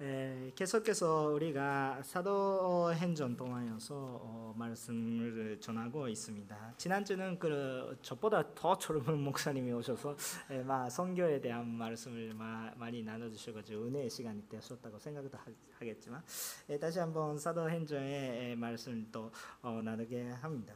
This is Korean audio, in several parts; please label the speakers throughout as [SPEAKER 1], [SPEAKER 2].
[SPEAKER 1] 에, 계속해서 우리가 사도행전 동안에서 어, 말씀을 전하고 있습니다. 지난주는 그 저보다 더 젊은 목사님이 오셔서 에, 막 성교에 대한 말씀을 마, 많이 나눠주셔가지고 은혜의 시간이 되셨다고 생각도 하, 겠지만 다시 한번 사도행전의 말씀을 또 어, 나누게 합니다.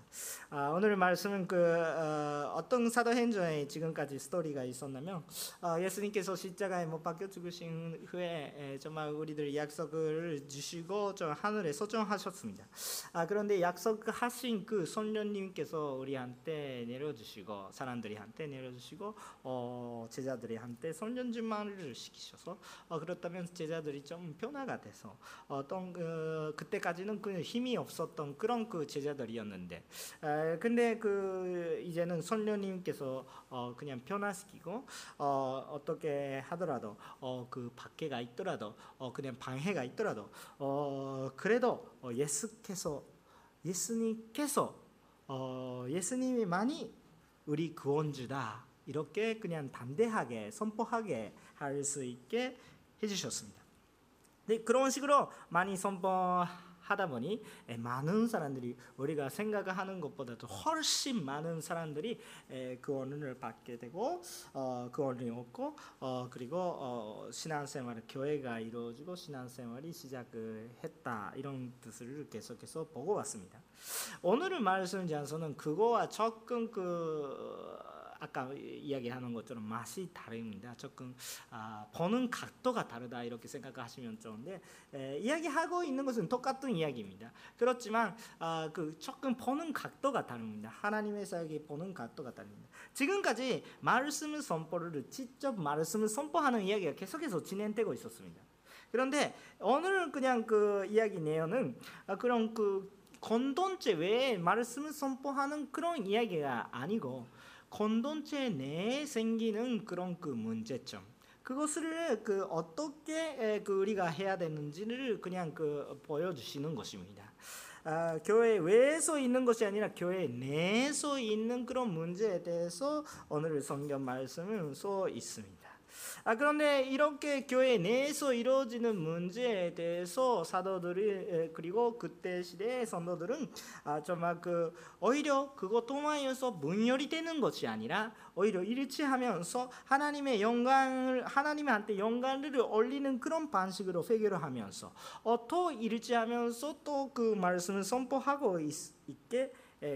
[SPEAKER 1] 아, 오늘 말씀은 그 어, 떤 사도행전에 지금까지 스토리가 있었냐면 어, 예수님께서 십자가에 못 박혀 죽으신 후에 에, 정말 우리들 약속을 주시고 저 하늘에 소정하셨습니다. 아, 그런데 약속하신 그 선녀님께서 우리한테 내려주시고 사람들이 한테 내려주시고 어, 제자들이 한테 선전주만을 시키셔서 어, 그렇다면 제자들이 좀 변화가 돼서 어떤 그, 그때까지는 그 힘이 없었던 그런 그 제자들이었는데 에, 근데 그 이제는 선녀님께서 어, 그냥 변화시키고 어, 어떻게 하더라도 어, 그 밖에가 있더라도 어, 그냥 방해가 있더라도 어, 그래도 어, 예수께서 예수님께서 어, 예수님이 많이 우리 구원주다 이렇게 그냥 담대하게 선포하게 할 수 있게 해주셨습니다. 네, 그런 식으로 많이 선포 하다 보니 많은 사람들이 우리가 생각하는 것보다도 훨씬 많은 사람들이 구원을 받게 되고 어, 구원을 얻고 어, 그리고 어, 신앙생활 교회가 이루어지고 신앙생활이 시작을 했다 이런 뜻을 계속해서 보고 왔습니다. 오늘의 말씀장서는 그거와 조금 그 아까 이야기하는 것처럼 맛이 다릅니다. 조금 아, 보는 각도가 다르다 이렇게 생각하시면 좋은데 에, 이야기하고 있는 것은 똑같은 이야기입니다. 그렇지만 아, 그 조금 보는 각도가 다릅니다. 하나님의 사역이 보는 각도가 다릅니다. 지금까지 말씀을 선포를 직접 말씀을 선포하는 이야기가 계속해서 진행되고 있었습니다. 그런데 오늘 그냥 그 이야기 내용은 아, 그런 그 건돈죄 외에 말씀을 선포하는 그런 이야기가 아니고 공동체 내에 생기는 그런 그 문제점 그것을 그 어떻게 그 우리가 해야 되는지를 그냥 그 보여주시는 것입니다. 아, 교회 외에서 있는 것이 아니라 교회 내에서 있는 그런 문제에 대해서 오늘 성경 말씀을 써 있습니다. 아, 그런데 이렇게 교회 내에서 이루어지는 문제에 대해서 사도들이 그리고 그때 시대의 선도들은 아, 정말 그 오히려 그것 통하여서 문열이 되는 것이 아니라 오히려 일치하면서 하나님의 영광을 하나님한테 영광을 올리는 그런 방식으로 회개를 하면서 어, 또 일치하면서 또 그 말씀을 선포하고 있, 있게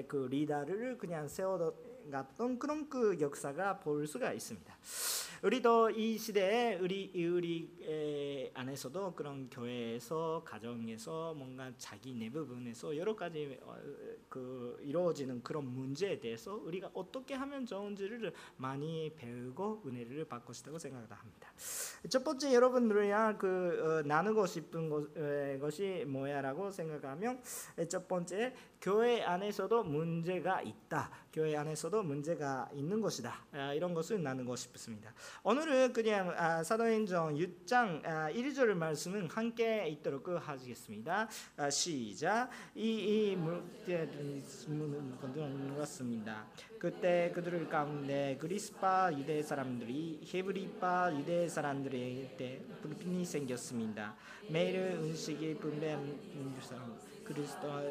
[SPEAKER 1] 그 리더를 그냥 세워갔던 그런 그 역사가 볼 수가 있습니다. 우리도 이 시대에 우리 우리 안에서도 그런 교회에서 가정에서 뭔가 자기 내 부 분에서 여러 가지 어, 그 이루어지는 그런 문제에 대해서 우리가 어떻게 하면 좋은지를 많이 배우고 은혜를 받고 싶다고 생각합니다. 첫 번째 여러분들이랑 그 어, 나누고 싶은 것, 에, 것이 뭐야라고 생각하면 첫 번째 교회 안에서도 문제가 있다. 교회 안에서도 문제가 있는 것이다. 아, 이런 것을 나누고 싶습니다. 오늘은 그냥 아, 사도행전 6장 아, 1절 말씀은 함께 있도록 하겠습니다. 아, 시작. 이이 물때는 건드렸습니다. 그때 그들 가운데 그리스파 유대 사람들이 헤브리파 유대 사람들에게 불편이 생겼습니다. 매일 음식이 분배하는 사람 그리스도와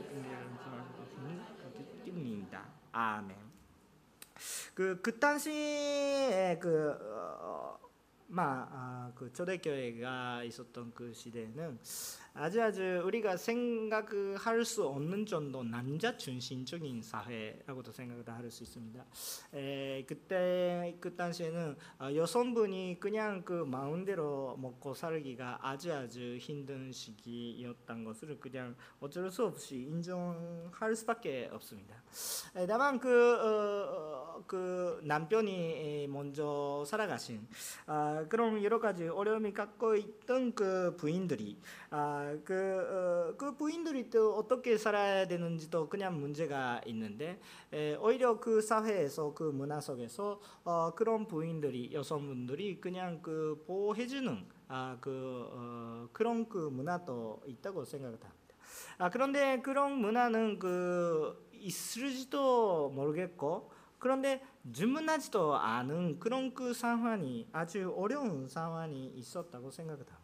[SPEAKER 1] 때문입니다. 아멘. 그, 그 당시에 그, 어, 마, 아, 그 초대교회가 있었던 그 시대는 아주 아주 우리가 생각할 수 없는 정도 남자 중심적인 사회라고도 생각을 할 수 있습니다. 에, 그때 그 당시에는 어, 여성분이 그냥 그 마음대로 먹고 살기가 아주 아주 힘든 시기였던 것을 그냥 어쩔 수 없이 인정할 수밖에 없습니다. 에, 다만 그, 어, 어그 남편이 먼저 살아가신 아, 그런 여러 가지 어려움이 갖고 있던 그 부인들이 아, 그, 어, 그 부인들이 또 어떻게 살아야 되는지도 그냥 문제가 있는데 에, 오히려 그 사회에서 그 문화 속에서 어, 그런 부인들이 여성분들이 그냥 그 보호해주는 아, 그, 어, 그런 그 문화도 있다고 생각합니다. 아, 그런데 그런 문화는 그 있을지도 모르겠고 그런데 주문하지도 않은 그런 그 상황이 아주 어려운 상황이 있었다고 생각합니다.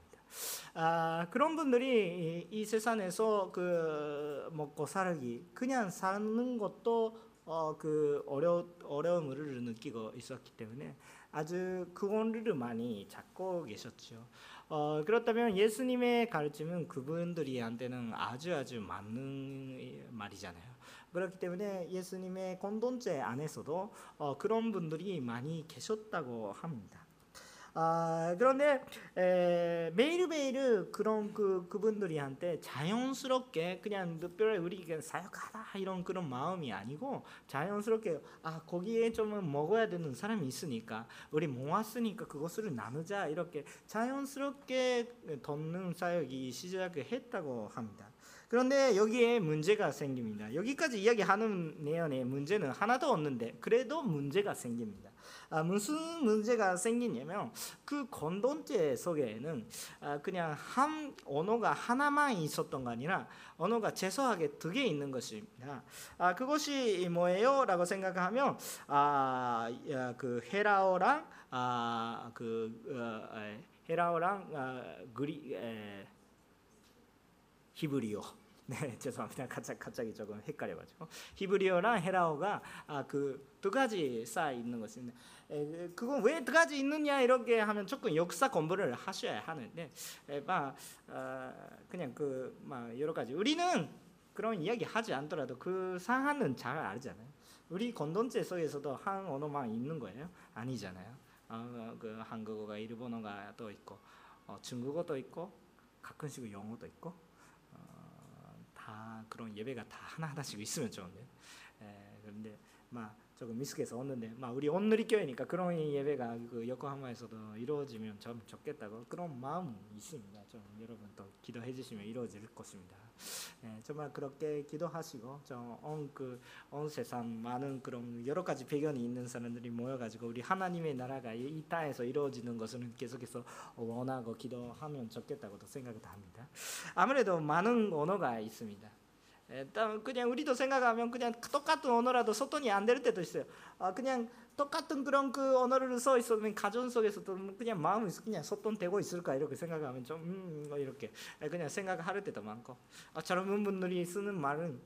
[SPEAKER 1] 아, 그런 분들이 이, 이 세상에서 그 먹고 살기 그냥 사는 것도 어, 그 어려 어려움을 느끼고 있었기 때문에 아주 그거를 많이 잡고 계셨죠. 어, 그렇다면 예수님의 가르침은 그분들이한테는 아주 아주 맞는 말이잖아요. 그렇기 때문에 예수님의 공동체 안에서도 어, 그런 분들이 많이 계셨다고 합니다. 아, 그런데 에, 매일매일 그런 그 그분들이한테 자연스럽게 그냥 특별히 우리 사역하다 이런 그런 마음이 아니고 자연스럽게 아 거기에 좀 먹어야 되는 사람이 있으니까 우리 모았으니까 그것을 나누자 이렇게 자연스럽게 돕는 사역이 시작을 했다고 합니다. 그런데 여기에 문제가 생깁니다. 여기까지 이야기하는 내용에 문제는 하나도 없는데 그래도 문제가 생깁니다. 아, 무슨 문제가 생기냐면 그 공동체 속에는 아, 그냥 한 언어가 하나만 있었던 거 아니라 언어가 최소하게 두 개 있는 것입니다. 아, 그것이 뭐예요?라고 생각하면 아, 그 헤라어랑 아, 그 어, 헤라어랑 아, 그리 에, 히브리어 네, 죄송합니다. 갑자기, 갑자기 조금 헷갈려가지고 히브리어랑 헤라어가 아, 그두 가지 쌓여 있는 것입니다. 에, 그건 왜두 가지 있느냐 이렇게 하면 조금 역사 공부를 하셔야 하는데, 에, 막 어, 그냥 그 막 여러 가지 우리는 그런 이야기 하지 않더라도 그 상황은 잘 알잖아요. 우리 공동체 속에서도 한 언어만 있는 거예요? 아니잖아요. 어, 그 한국어가 일본어가 또 있고 어, 중국어도 있고 가끔씩 영어도 있고 다 그런 예배가 다 하나 하나씩 있으면 좋은데 에, 그런데 막 조금 미숙해서 왔는데 막 우리 온누리 교회니까 그런 예배가 그 요코하마에서도 이루어지면 좀 좋겠다고 그런 마음 있습니다. 좀 여러분 또 기도해 주시면 이루어질 것입니다. 예, 정말 그렇게 기도하시고 좀온그온 그, 세상 많은 그런 여러 가지 배경이 있는 사람들이 모여가지고 우리 하나님의 나라가 이 땅에서 이루어지는 것을 계속해서 원하고 기도하면 좋겠다고도 생각을 합니다. 아무래도 많은 언어가 있습니다. 일단 그냥 우리도 생각하면 그냥 똑같은 언어라도 소통이 안 될 때도 있어요. 아 그냥 똑같은 그런 그 언어를 써 있으면 가정 속에서도 그냥 마음이 그냥 소통되고 있을까 이렇게 생각하면 좀 음, 뭐 이렇게. 그냥 생각할 때도 많고. 아, 젊은 분들이 쓰는 말은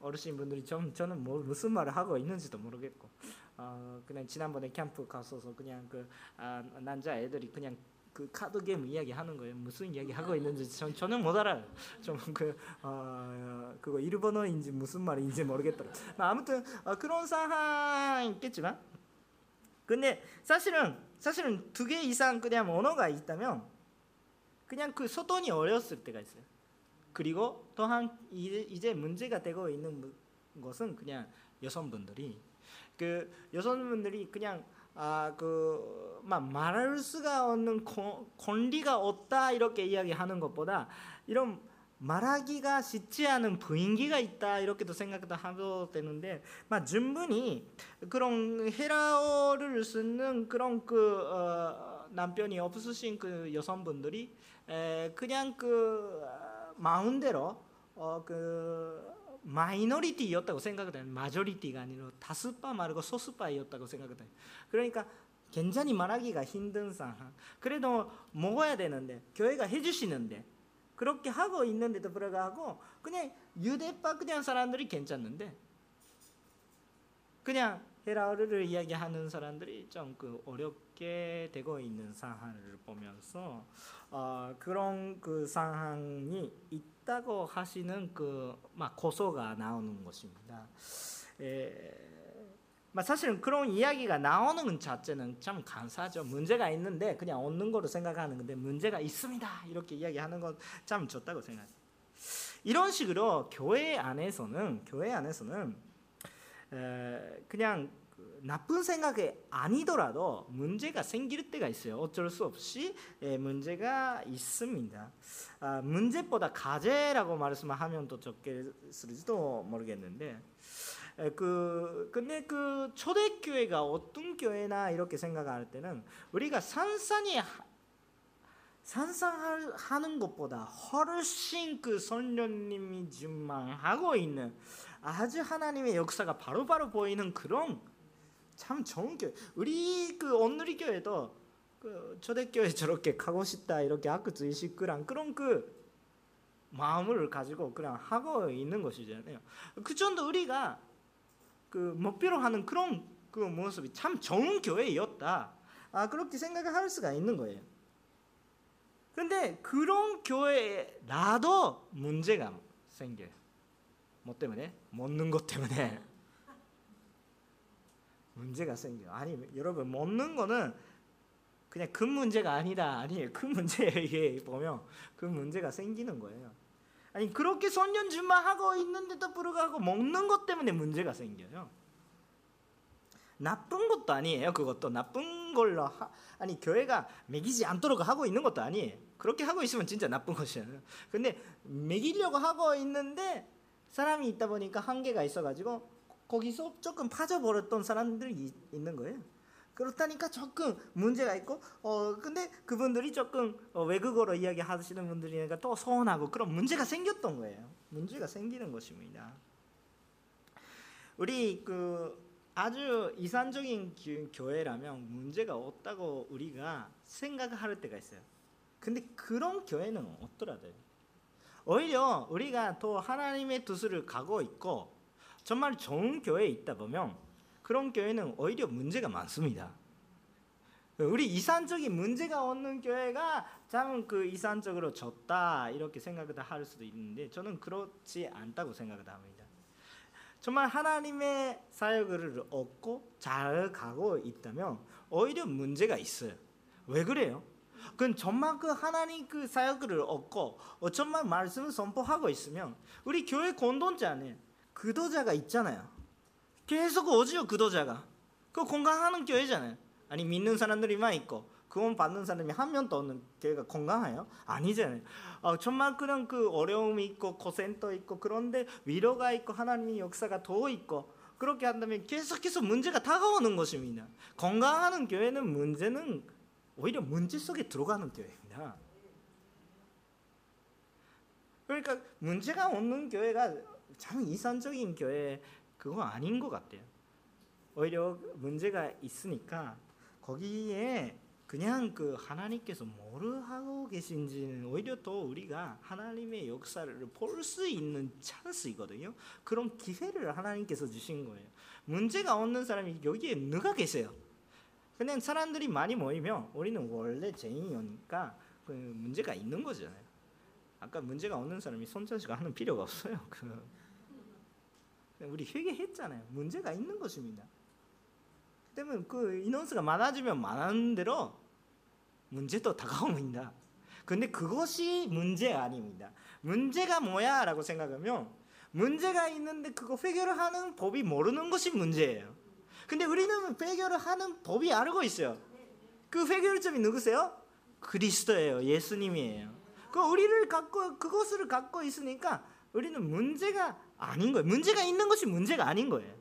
[SPEAKER 1] 어르신 분들이 좀 저는 뭐 무슨 말을 하고 있는지도 모르겠고. 어, 그냥 지난번에 캠프 갔어서 그냥 그 아, 남자 애들이 그냥 그 카드 게임 이야기 하는 거예요. 무슨 이야기 하고 있는지 전 저는 못 알아요. 좀그 어, 그거 일본어인지 무슨 말인지 모르겠더라. 아무튼 어, 그런 상황 있겠지만 근데 사실은 사실은 두 개 이상 그냥 언어가 있다면 그냥 그 소통이 어려웠을 때가 있어요. 그리고 또한 이제 문제가 되고 있는 것은 그냥 여성분들이 그 여성분들이 그냥 아그 말할 수가 없는 권리가 없다 이렇게 이야기하는 것보다 이런 말하기가 쉽지 않은 분위기가 있다 이렇게도 생각도 하도 되는데 막 충분히 그런 헤라어를 쓰는 그런 그 어, 남편이 없으신 그 여성분들이 에, 그냥 그 마음대로 어, 그 마이너리티였다고 생각해요. 마조리티가 아니라 다수파 말고 소수파였다고 생각해요. 그러니까 굉장히 말하기가 힘든 상황. 그래도 먹어야 되는데 교회가 해주시는데 그렇게 하고 있는데도 불구하고 그냥 유대파 그냥 사람들이 괜찮는데 그냥 헤라어를 이야기하는 사람들이 좀 그 어렵게 되고 있는 상황을 보면서 어, 그런 그 상황이 있 다고 하시는 그 막 고소가 나오는 것입니다. 에, 사실은 그런 이야기가 나오는 자체는 참 감사하죠. 문제가 있는데 그냥 얻는 거로 생각하는 건데 문제가 있습니다. 이렇게 이야기하는 건 참 좋다고 생각해요. 이런 식으로 교회 안에서는 교회 안에서는 그냥 그 나쁜 생각이 아니더라도 문제가 생길 때가 있어요. 어쩔 수 없이 문제가 있습니다. 아, 문제보다 가제라고 말씀하면 더 좋겠을지도 모르겠는데 그 근데 그 초대 교회가 어떤 교회나 이렇게 생각할 때는 우리가 산산이 산상하는 것보다 훨씬 그 선녀님이 증망하고 있는 아주 하나님의 역사가 바로바로 바로 보이는 그런 참 좋은 교회. 우리 그 온누리 교회도 그 초대교회 저렇게 가고 싶다 이렇게 학교 의식그랑 그런 그 마음을 가지고 그냥 하고 있는 것이잖아요. 그 정도 우리가 그 목표로 하는 그런 그 모습이 참 좋은 교회였다. 아 그렇게 생각을 할 수가 있는 거예요. 근데 그런 교회라도 문제가 생겨요. 뭐 때문에? 먹는 것 때문에 문제가 생겨. 아니 여러분 먹는 거는 그냥 큰 문제가 아니다. 아니에요. 큰 문제에 보면 그 문제가 생기는 거예요. 아니 그렇게 선전준만 하고 있는데도 불구하고 먹는 것 때문에 문제가 생겨요. 나쁜 것도 아니에요. 그것도 나쁜 걸로 하, 아니 교회가 먹이지 않도록 하고 있는 것도 아니에요. 그렇게 하고 있으면 진짜 나쁜 것이에요. 근데 먹이려고 하고 있는데 사람이 있다 보니까 한계가 있어가지고 거기서 조금 빠져버렸던 사람들이 있는 거예요. 그렇다니까 조금 문제가 있고 어 근데 그분들이 조금 어, 외국어로 이야기하시는 분들이니까 또 서운하고 그런 문제가 생겼던 거예요. 문제가 생기는 것입니다. 우리 그 아주 이산적인 교회라면 문제가 없다고 우리가 생각할 때가 있어요. 근데 그런 교회는 없더라고요. 오히려 우리가 또 하나님의 뜻을 가고 있고 정말 좋은 교회에 있다 보면 그런 교회는 오히려 문제가 많습니다. 우리 이산적인 문제가 없는 교회가 참 그 이산적으로 졌다 이렇게 생각을 할 수도 있는데 저는 그렇지 않다고 생각을 합니다. 정말 하나님의 사역을 얻고 잘 가고 있다면 오히려 문제가 있어요. 왜 그래요? 그건 정말 그 하나님 그 사역을 얻고 정말 말씀을 선포하고 있으면 우리 교회 공동체 안에 그도자가 있잖아요. 계속 오지요 그도자가. 그 건강하는 교회잖아요. 아니 믿는 사람들이만 있고 구원 받는 사람이 한 명도 없는 교회가 건강해요? 아니잖아요. 어, 정말 그런 그 어려움이 있고 고생도 있고 그런데 위로가 있고 하나님의 역사가 더 있고 그렇게 한다면 계속해서 문제가 다가오는 것입니다. 건강하는 교회는 문제는 오히려 문제 속에 들어가는 교회입니다. 그러니까 문제가 없는 교회가 참 이산적인 교회 그거 아닌 것 같아요. 오히려 문제가 있으니까 거기에 그냥 그 하나님께서 뭐를 하고 계신지는 오히려 더 우리가 하나님의 역사를 볼 수 있는 찬스이거든요. 그런 기회를 하나님께서 주신 거예요. 문제가 없는 사람이 여기에 누가 계세요? 그냥 사람들이 많이 모이면 우리는 원래 죄인이니까 그 문제가 있는 거잖아요. 아까 문제가 없는 사람이 손전시가 하는 필요가 없어요. 그 우리 회개했잖아요. 문제가 있는 것입니다. 때문에 그 인원수가 많아지면 많은 대로 문제도 다가옵니다. 근데 그것이 문제 아닙니다. 문제가 뭐야 라고 생각하면 문제가 있는데 그거 해결을 하는 법이 모르는 것이 문제예요. 근데 우리는 해결을 하는 법이 알고 있어요. 그 해결점이 누구세요? 그리스도예요. 예수님이에요. 그 우리를 갖고 그것을 갖고 있으니까 우리는 문제가 아닌 거예요. 문제가 있는 것이 문제가 아닌 거예요.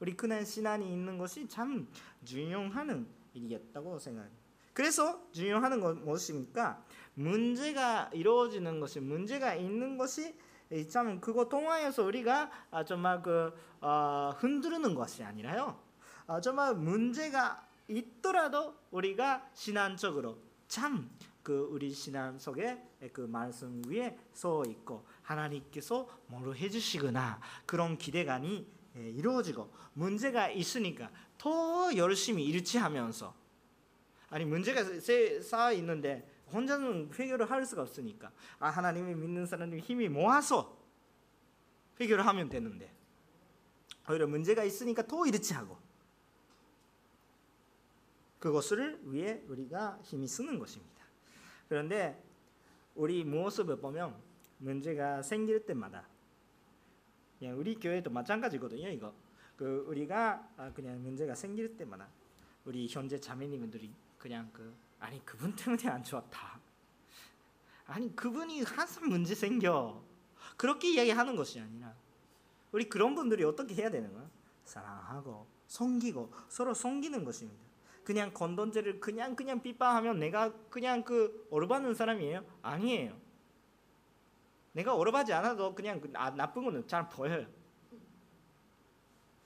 [SPEAKER 1] 우리 그날 신앙이 있는 것이 참 중요한 일이었다고 생각합니다. 그래서 중요한 건 무엇입니까? 문제가 이루어지는 것이 문제가 있는 것이 참 그거 통하여서 우리가 아, 정말 그 어, 흔드는 것이 아니라요. 아, 정말 문제가 있더라도 우리가 신앙적으로 참 그 우리 신앙 속에 그 말씀 위에 서 있고 하나님께서 뭐로 해주시거나 그런 기대감이 예, 이루어지고 문제가 있으니까 더 열심히 일치하면서 아니 문제가 쌓여 있는데 혼자는 해결을 할 수가 없으니까 아 하나님을 믿는 사람이 힘이 모아서 해결을 하면 되는데 오히려 문제가 있으니까 더 일치하고 그것을 위해 우리가 힘이 쓰는 것입니다. 그런데 우리 모습을 보면 문제가 생길 때마다 그냥 우리 교회도 마찬가지거든요. 이거 그 우리가 아, 그냥 문제가 생길 때마다 우리 현재 자매님들이 그냥 그 아니 그분 때문에 안 좋았다. 아니 그분이 항상 문제 생겨. 그렇게 이야기하는 것이 아니라 우리 그런 분들이 어떻게 해야 되는 거야? 사랑하고 섬기고 서로 섬기는 것입니다. 그냥 건던제를 그냥 그냥 삐빠하면 내가 그냥 그 오르받는 사람이에요? 아니에요. 내가 오르하지 않아도 그냥 그 나, 나쁜 거는 잘 보여요.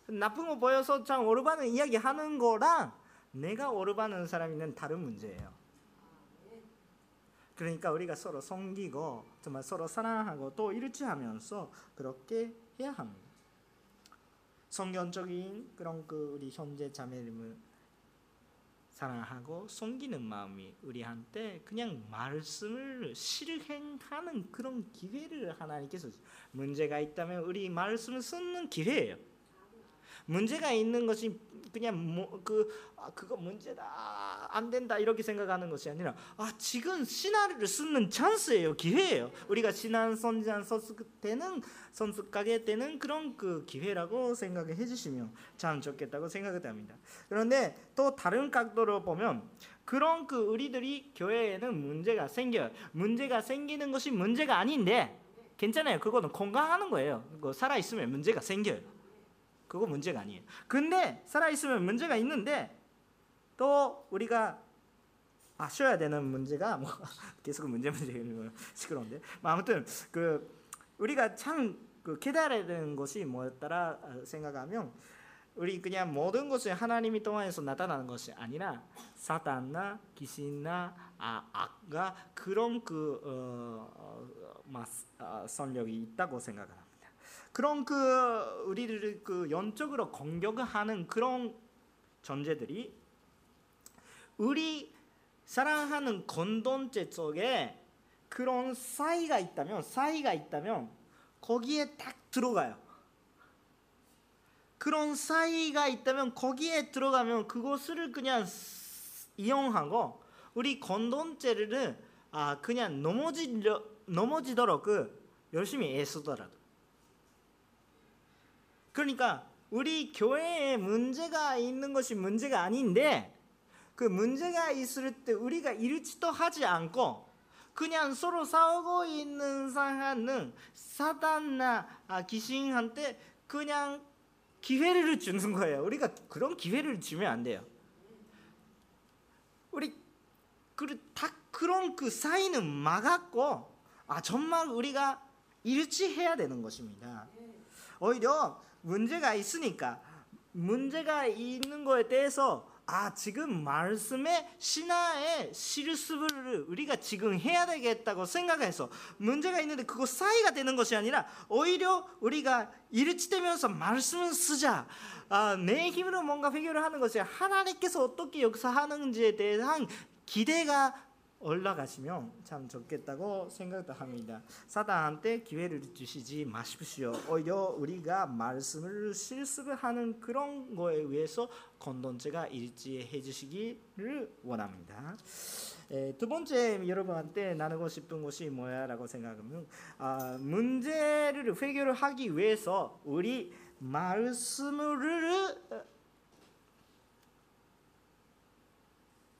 [SPEAKER 1] 나쁜 거 보여서 참 오르바는 이야기 하는 거랑 내가 오르바는 사람이는 다른 문제예요. 그러니까 우리가 서로 섬기고 정말 서로 사랑하고 또 일치하면서 그렇게 해야 합니다. 성경적인 그런 그 우리 형제 자매님을 사랑하고 섬기는 마음이 우리한테 그냥 말씀을 실행하는 그런 기회를 하나님께서 문제가 있다면 우리 말씀을 쓰는 기회예요. 문제가 있는 것이 그냥 뭐 그 아, 그거 문제다 안 된다 이렇게 생각하는 것이 아니라 아 지금 시나리오를 쓰는 찬스예요 기회예요. 우리가 신앙 선지한 선수 때는 선수 가게 되는 그런 그 기회라고 생각해 주시면 참 좋겠다고 생각을 합니다. 그런데 또 다른 각도로 보면 그런 그 우리들이 교회에는 문제가 생겨요 문제가 생기는 것이 문제가 아닌데 괜찮아요. 그거는 건강하는 거예요. 살아 있으면 문제가 생겨요 그거 문제가 아니에요. 근데 살아 있으면 문제가 있는데 또 우리가 아셔야 되는 문제가 뭐 계속 문제 문제 시끄러운데 뭐 아무튼 그 우리가 참그 깨달아야 되는 것이 뭐였더라 생각하면 우리 그냥 모든 것이 하나님이 통하여서 나타나는 것이 아니라 사탄나 귀신나 아, 악가 그런 그 어, 어, 마, 어, 선력이 있다고 생각합니다. 그런 그 우리를 그 연적으로 공격하는 그런 존재들이 우리 사랑하는 건돈체 속에 그런 사이가 있다면 사이가 있다면 거기에 딱 들어가요. 그런 사이가 있다면 거기에 들어가면 그것을 그냥 이용하고 우리 건돈체를 아 그냥 넘어지 넘어지도록 그 열심히 애쓰더라도 그러니까 우리 교회에 문제가 있는 것이 문제가 아닌데 그 문제가 있을 때 우리가 일치도 하지 않고 그냥 서로 싸우고 있는 상황은 사단나 아, 귀신한테 그냥 기회를 주는 거예요. 우리가 그런 기회를 주면 안 돼요. 우리 다 그런 그 사이는 막았고 아 정말 우리가 일치해야 되는 것입니다. 오히려 문제가 있으니까 문제가 있는 거에 대해서 아 지금 말씀의 신화의 실습을 우리가 지금 해야 되겠다고 생각해서 문제가 있는데 그거 사이가 되는 것이 아니라 오히려 우리가 일치되면서 말씀을 쓰자. 아, 내 힘으로 뭔가 해결을 하는 것이 하나님께서 어떻게 역사하는지에 대한 기대가 올라가시면 참 좋겠다고 생각도 합니다. 사단한테 기회를 주시지 마십시오. 오히려 우리가 말씀을 실습을 하는 그런 거에 의해서 건돈체가 일치해 주시기를 원합니다. 에, 두 번째 여러분한테 나누고 싶은 것이 뭐야라고 생각하면 아, 문제를 해결을 하기 위해서 우리 말씀을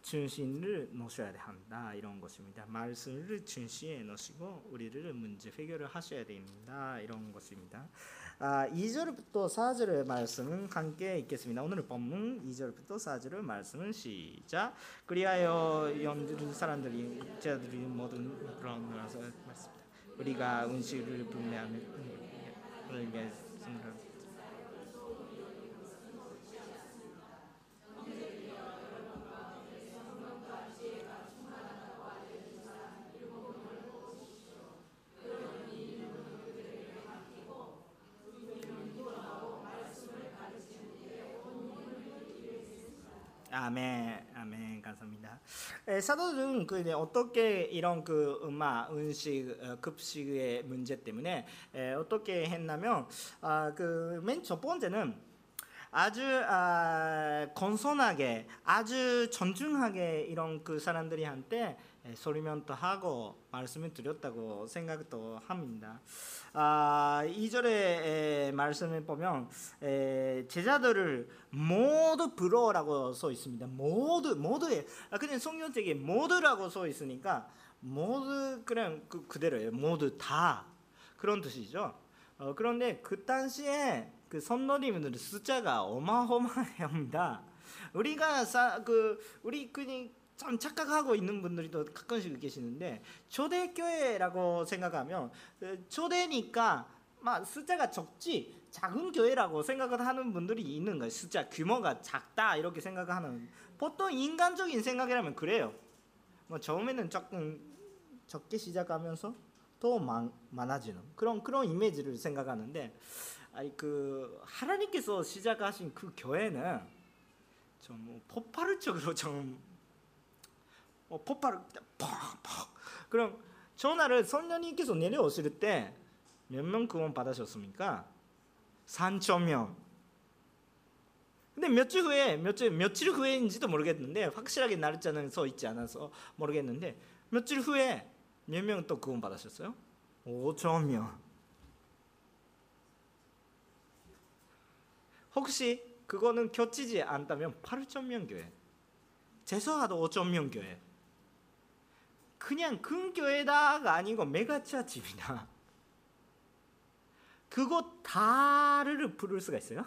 [SPEAKER 1] 중심을 놓으셔야 한다 이런 것입니다. 말씀을 중심에 놓으시고 우리를 문제 해결을 하셔야 됩니다. 이런 것입니다. 아, 2절부터 4절의 말씀은 함께 읽겠습니다. 오늘 본문 2절부터 4절의 말씀은 시작. 그리하여 영들 사람들이 제자들이 모든 그런 말씀 우리가 은식을 분명히 아멘, 아멘, 감사합니다. 에, 사도들은 그 어떻게 이런 그 음악, 음식, 어, 급식의 문제 때문에 에, 어떻게 했냐면 아, 그맨 첫 번째는 아주 아, 건선하게, 아주 존중하게 이런 그 사람들이한테 소리면도 하고 말씀을 드렸다고 생각도 합니다. 아, 2절의 말씀을 보면 에, 제자들을 모두 부러라고 써 있습니다. 모두 모두에 아, 그냥 성경책에 모두라고 써 있으니까 모두 그냥 그, 그대로예요. 모두 다 그런 뜻이죠. 어, 그런데 그 당시에 그 선노님들 숫자가 어마어마합니다. 우리가 사, 그 우리 그 참 착각하고 있는 분들이 또 가끔씩 계시는데 초대교회라고 생각하면 그 초대니까 막 숫자가 적지 작은 교회라고 생각을 하는 분들이 있는 거예요. 숫자 규모가 작다 이렇게 생각하는 보통 인간적인 생각이라면 그래요. 뭐 처음에는 조금 적게 시작하면서 더 많, 많아지는 그런 그런 이미지를 생각하는데 아니 그 하나님께서 시작하신 그 교회는 좀뭐 폭발적으로 좀 어, 폭발을 팍팍 그럼 전화를 선녀님께서 내려오실 때 몇 명 구원 받으셨습니까? 3천 명. 근데 며칠 후에 며칠 며칠 후에인지도 모르겠는데 확실하게 날짜는 써 있지 않아서 모르겠는데 며칠 후에 몇 명 또 구원 받으셨어요? 5천 명. 혹시 그거는 겹치지 않다면 8천 명 교회. 제서와도 5천 명 교회. 그냥 큰 교회다가 아니고 megachurch입니다. 그거 다를 부를 수가 있어요?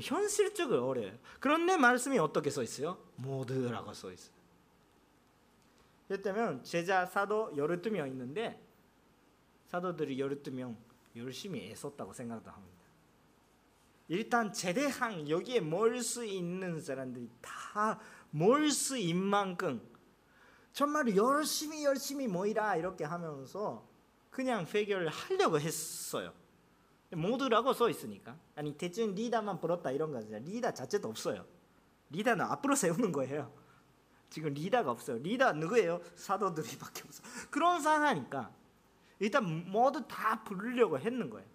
[SPEAKER 1] 현실적으로 어려요. 그런데 말씀이 어떻게 써 있어요? 모두라고 써 있어요. 그렇다면 제자 사도 12명 있는데 사도들이 12명 열심히 애썼다고 생각도 합니다. 일단 제대한 여기에 몰 수 있는 사람들이 다 몰 수 있는 만큼 정말 열심히 열심히 모이라 이렇게 하면서 그냥 회결을 하려고 했어요. 모두라고 써 있으니까 아니 대충 리더만 불렀다 이런 거 아니라 리더 자체도 없어요. 리더는 앞으로 세우는 거예요. 지금 리더가 없어요. 리더 누구예요? 사도들이밖에 없어. 그런 상황이니까 일단 모두 다 부르려고 했는 거예요.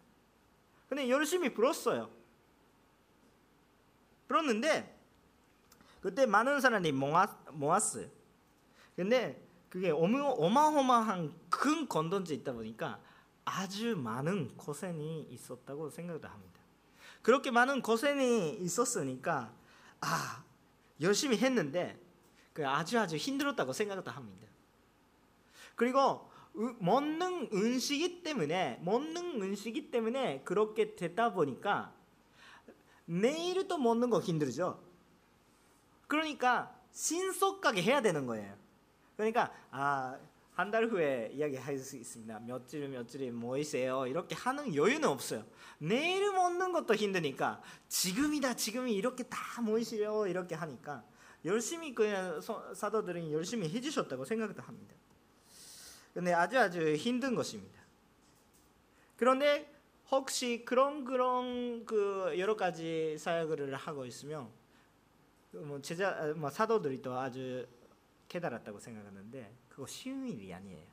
[SPEAKER 1] 근데 열심히 불었어요. 불었는데 그때 많은 사람이 모았, 모았어요. 근데 그게 어마어마한 큰 건던지 있다 보니까 아주 많은 고생이 있었다고 생각을 합니다. 그렇게 많은 고생이 있었으니까 아 열심히 했는데 그 아주 아주 힘들었다고 생각을 합니다. 그리고 먹는 음식이 때문에 먹는 음식이 때문에 그렇게 됐다 보니까 내일 또 먹는 거 힘들죠. 그러니까 신속하게 해야 되는 거예요. 그러니까 아, 한 달 후에 이야기할 수 있습니다. 며칠 며칠에 모이세요. 이렇게 하는 여유는 없어요. 내일 먹는 것도 힘드니까 지금이다 지금이 이렇게 다 모이시려 이렇게 하니까 열심히 그냥 사도들은 열심히 해주셨다고 생각도 합니다. 근데 아주 아주 힘든 것입니다. 그런데 혹시 그런 그런 그 여러 가지 사역을 하고 있으면 뭐 제자 뭐 사도들이 또 아주 깨달았다고 생각하는데 그거 쉬운 일이 아니에요.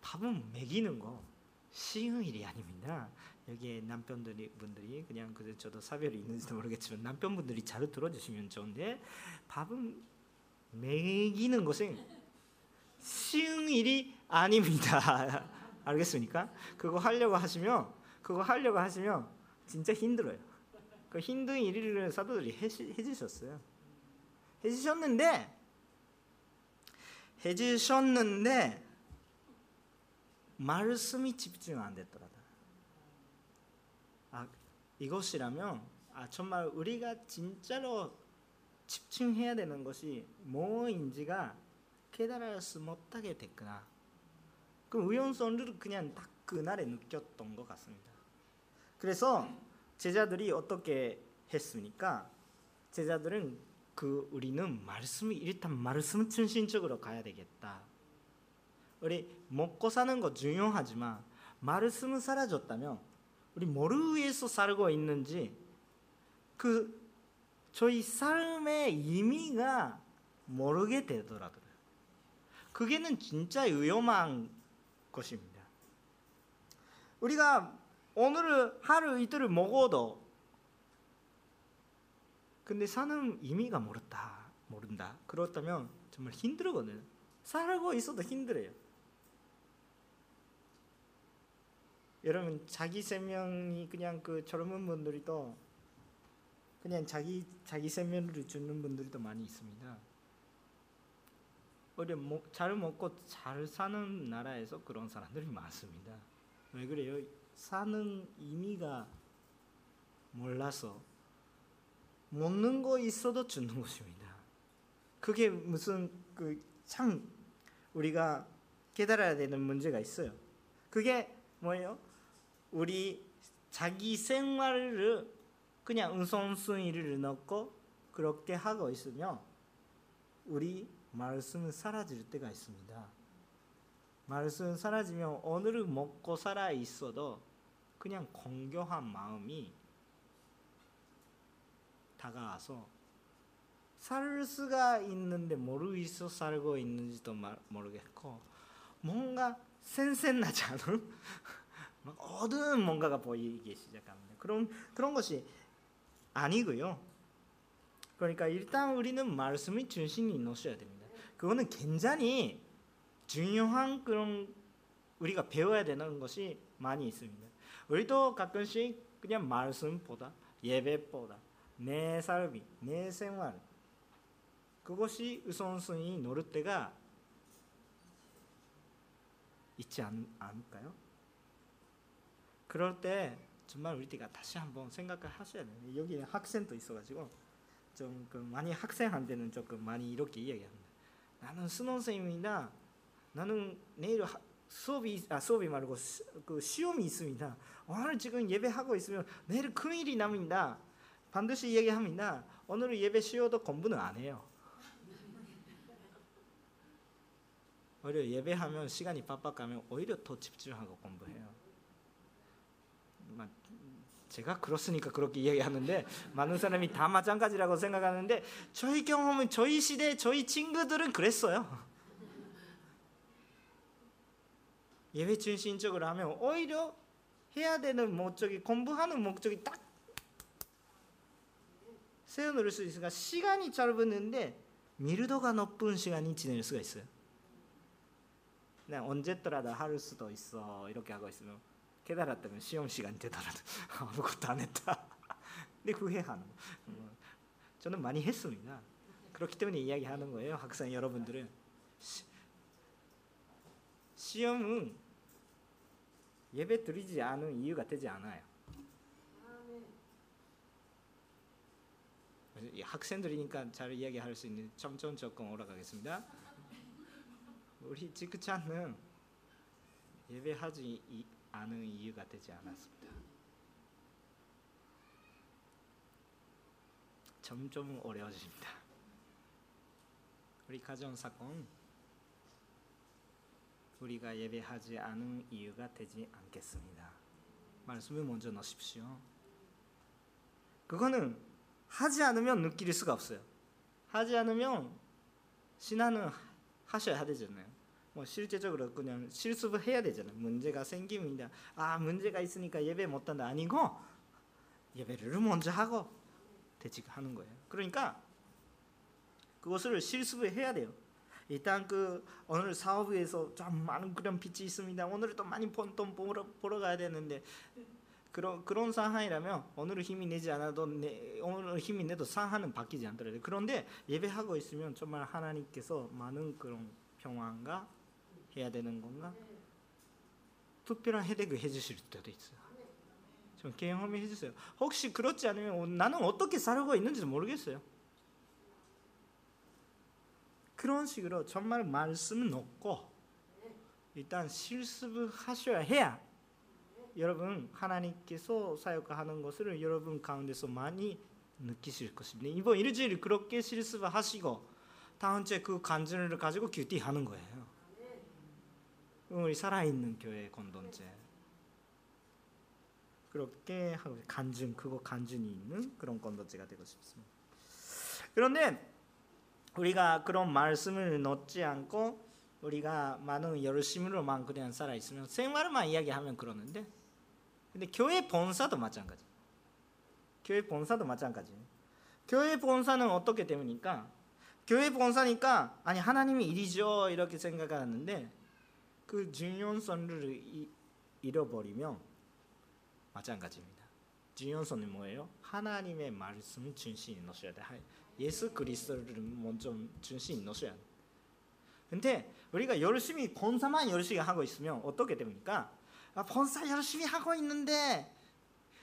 [SPEAKER 1] 밥은 먹이는 거 쉬운 일이 아닙니다. 여기에 남편들이 분들이 그냥 그 저도 사별이 있는지도 모르겠지만 남편분들이 잘 들어주시면 좋은데 밥은 먹이는 것은 쉬운 일이 아닙니다. 알겠습니까? 그거 하려고 하시면 그거 하려고 하시면 진짜 힘들어요. 그 힘든 일을 사도들이 해주셨어요. 해주셨는데 해주셨는데 말씀이 집중 안 됐더라다. 아 이것이라면 아 정말 우리가 진짜로 집중해야 되는 것이 뭐인지가 깨달을 수 못하게 됐구나. 그 우연성을 그냥 딱 그날에 느꼈던 것 같습니다. 그래서 제자들이 어떻게 했습니까? 제자들은 그 우리는 말씀이 일단 말씀 중심적으로 가야 되겠다. 우리 먹고 사는 거 중요하지만 말씀은 사라졌다면 우리 뭐를 위해서 살고 있는지 그 저희 삶의 의미가 모르게 되더라고요. 그게는 진짜 위험한 것입니다. 우리가 오늘 하루 이틀을 먹어도 근데 사는 의미가 모른다. 모른다. 그렇다면 정말 힘들거든요. 살고 있어도 힘들어요. 여러분 자기 생명이 그냥 그 젊은 분들이 또 그냥 자기 자기 생명을 주는 분들도 많이 있습니다. 우리 잘 먹고 잘 사는 나라에서 그런 사람들이 많습니다. 왜 그래요? 사는 의미가 몰라서 먹는 거 있어도 주는 것입니다. 그게 무슨 그 참 우리가 깨달아야 되는 문제가 있어요. 그게 뭐예요? 우리 자기 생활을 그냥 우선순위를 넣고 그렇게 하고 있으면 우리 말씀은 사라질 때가 있습니다. 말씀 사라지면 오늘을 먹고 살아 있어도 그냥 공교한 마음이 다가와서 살 수가 있는데 모르겠어 살고 있는지도 모르겠고 뭔가 센센나지 않은 어두운 뭔가가 보이기 시작합니다. 그런 그런 것이 아니고요. 그러니까 일단 우리는 말씀의 중심이 놓으셔야 됩니다. 그거는 굉장히 중요한 그런 우리가 배워야 되는 것이 많이 있습니다. 우리도 가끔씩 그냥 말씀보다 예배보다 내 삶이 내 생활 그것이 우선순위 노를 때가 있지 않, 않을까요? 그럴 때 정말 우리가 다시 한번 생각을 하셔야 돼요. 여기 학생도 있어가지고 좀그 많이 학생한테는 조금 많이 이렇게 이야기합니다. 나는 수능생입니다. 나는 내일 하, 수업이 아 수업이 말고 시, 그 시험이 있습니다. 오늘 지금 예배하고 있으면 내일 큰일이 납니다. 반드시 얘기합니다. 오늘 예배 쉬어도 공부는 안 해요. 오히려 예배하면 시간이 빡빡하면 오히려 더 집중하고 공부해요. 제가 그렇으니까 그렇게 이야기하는데 많은 사람이 다 마찬가지라고 생각하는데 저희 경험은 저희 시대 저희 친구들은 그랬어요. 예배 중심적으로 하면 오히려 해야 되는 목적이 공부하는 목적이 딱 세워놓을 수 있으니까 시간이 짧았는데 밀도가 높은 시간이 지낼 수가 있어요. 그냥 언제더라도 할 수도 있어 이렇게 하고 있으면 깨달았다면 시험 시간 되더라도 아무것도 안 했다. 근데 후회하는 거. 저는 많이 했습니다. 그렇기 때문에 이야기하는 거예요. 학생 여러분들은 시, 험은 예배 드리지 않은 이유가 되지 않아요. 학생들이니까 잘 이야기할 수 있는 점점 조금 올라가겠습니다. 우리 지크찬은 예배하지 않은 이유가 되지 않았습니다. 점점 어려워집니다. 우리 가정 사건 우리가 예배하지 않은 이유가 되지 않겠습니다. 말씀을 먼저 넣으십시오. 그거는 하지 않으면 느낄 수가 없어요. 하지 않으면 신앙은 하셔야 되잖아요. 뭐 실제적으로 그냥 실습을 해야 되잖아요. 문제가 생깁니다. 아 문제가 있으니까 예배 못한다 아니고 예배를 먼저 하고 대직하는 거예요. 그러니까 그것을 실습을 해야 돼요. 일단 그 오늘 사업에서 좀 많은 그런 빚이 있습니다. 오늘 또 많이 돈 보러, 보러 가야 되는데 그런 그런 상황이라면 오늘 힘이 내지 않아도 내, 오늘 힘이 내도 상황은 바뀌지 않더라도 그런데 예배하고 있으면 정말 하나님께서 많은 그런 평안과 해야 되는 건가? 특별한 혜택을 해주실 때도 있어요. 좀 경험해 주세요. 혹시 그렇지 않으면 나는 어떻게 살고 있는지도 모르겠어요. 그런 식으로 정말 말씀을 놓고 일단 실습을 하셔야 해야 여러분 하나님께서 사역하는 것을 여러분 가운데서 많이 느끼실 것입니다. 이번 일주일 그렇게 실습을 하시고 다음 주에 그 간증을 가지고 큐티하는 거예요. 우리 살아있는 교회 공동체 그렇게 하고 간증 그거 간증이 있는 그런 공동체가 되고 싶습니다. 그런데 우리가 그런 말씀을 넣지 않고 우리가 많은 열심으로만 그냥 살아 있으면 생활만 이야기하면 그러는데 근데 교회 본사도 마찬가지. 교회 본사도 마찬가지. 교회 본사는 어떻게 됩니까? 교회 본사니까 아니 하나님이 일이죠 이렇게 생각하는데 그 중요성을 잃어버리면 마찬가지입니다. 중요성은 뭐예요? 하나님의 말씀을 중심에 놓으셔야 돼. 예수 그리스도를 먼저 중심에 놓으셔야 돼. 근데 우리가 열심히 본사만 열심히 하고 있으면 어떻게 됩니까? 아, 본사 열심히 하고 있는데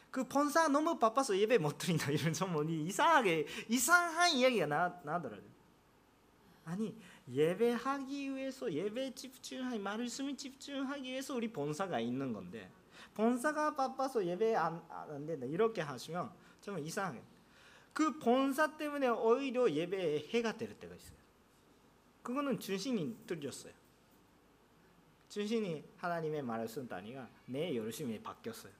[SPEAKER 1] 그 본사 너무 바빠서 예배 못 드린다 이런 좀 이상하게 이상한 이야기가 나, 나더라고요. 아니 예배하기 위해서 예배 집중하기 말씀을 집중하기 위해서 우리 본사가 있는 건데 본사가 바빠서 예배 안, 안 된다 이렇게 하시면 좀 이상해. 그 본사 때문에 오히려 예배에 해가 될 때가 있어요. 그거는 준신이 들렸어요. 준신이 하나님의 말을 쓴 단위가 내 열심히 바뀌었어요.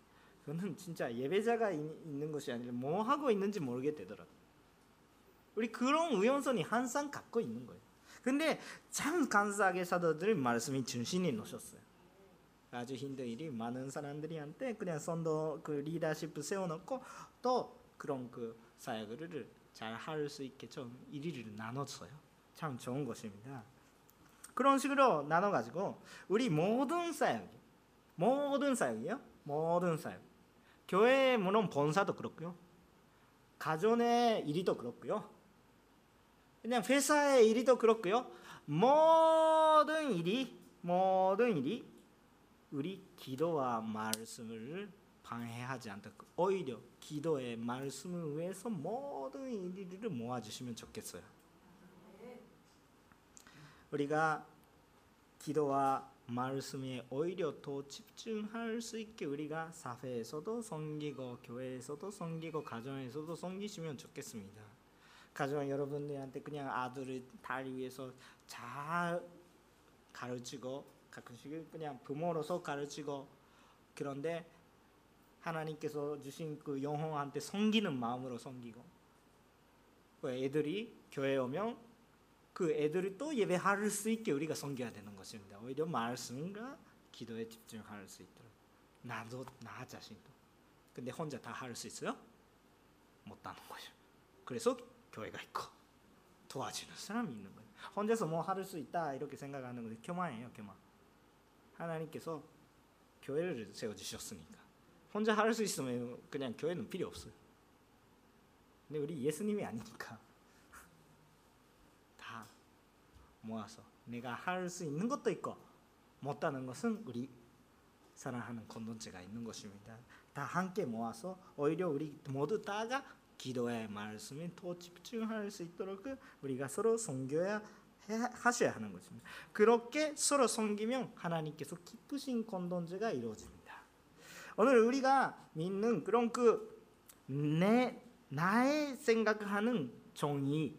[SPEAKER 1] 그거는 진짜 예배자가 있는 것이 아니라 뭐 하고 있는지 모르게 되더라고. 우리 그런 우연성이 항상 갖고 있는 거예요. 근데 참 감사하게 사도들 말씀이 준신이 놓으셨어요. 아주 힘든 일이 많은 사람들이한테 그냥 선도 그 리더십 세워놓고 또 그런 그 사역을 잘 할 수 있게 좀 일을 나눴어요. 참 좋은 것입니다. 그런 식으로 나눠 가지고 우리 모든 사역, 모든 사역이요, 모든 사역. 교회 물론 본사도 그렇고요, 가정의 일이도 그렇고요, 그냥 회사의 일이도 그렇고요. 모든 일이 모든 일이 우리 기도와 말씀을 방해하지 않도록 오히려 기도의 말씀을 위해서 모든 일을 모아주시면 좋겠어요. 우리가 기도와 말씀에 오히려 더 집중할 수 있게 우리가 사회에서도 섬기고 교회에서도 섬기고 가정에서도 섬기시면 좋겠습니다. 가정 여러분들한테 그냥 아들을 딸 위해서 잘 가르치고 가끔씩 그냥 부모로서 가르치고 그런데 하나님께서 주신 그 영혼한테 섬기는 마음으로 섬기고 그 애들이 교회 오면 그 애들이 또 예배할 수 있게 우리가 섬겨야 되는 것입니다. 오히려 말씀과 기도에 집중할 수 있도록 나도 나 자신도 근데 혼자 다 할 수 있어요? 못하는 거죠. 그래서 교회가 있고 도와주는 사람이 있는 거예요. 혼자서 뭐 할 수 있다 이렇게 생각하는 것이 교만이에요, 교만. 하나님께서 교회를 세워 주셨으니까 혼자 할 수 있으면 그냥 교회는 필요 없어요. 근데 우리 예수님이 아니니까 다 모아서 내가 할 수 있는 것도 있고 못하는 것은 우리 사랑하는 공동체가 있는 것입니다. 다 함께 모아서 오히려 우리 모두 다가 기도의 말씀에 더 집중할 수 있도록 우리가 서로 섬겨야 하셔야 하는 것입니다. 그렇게 서로 섬기면 하나님께서 기쁘신 공동체가 이루어집니다. 오늘 우리가 믿는 그런 그내 나의 생각하는 정의,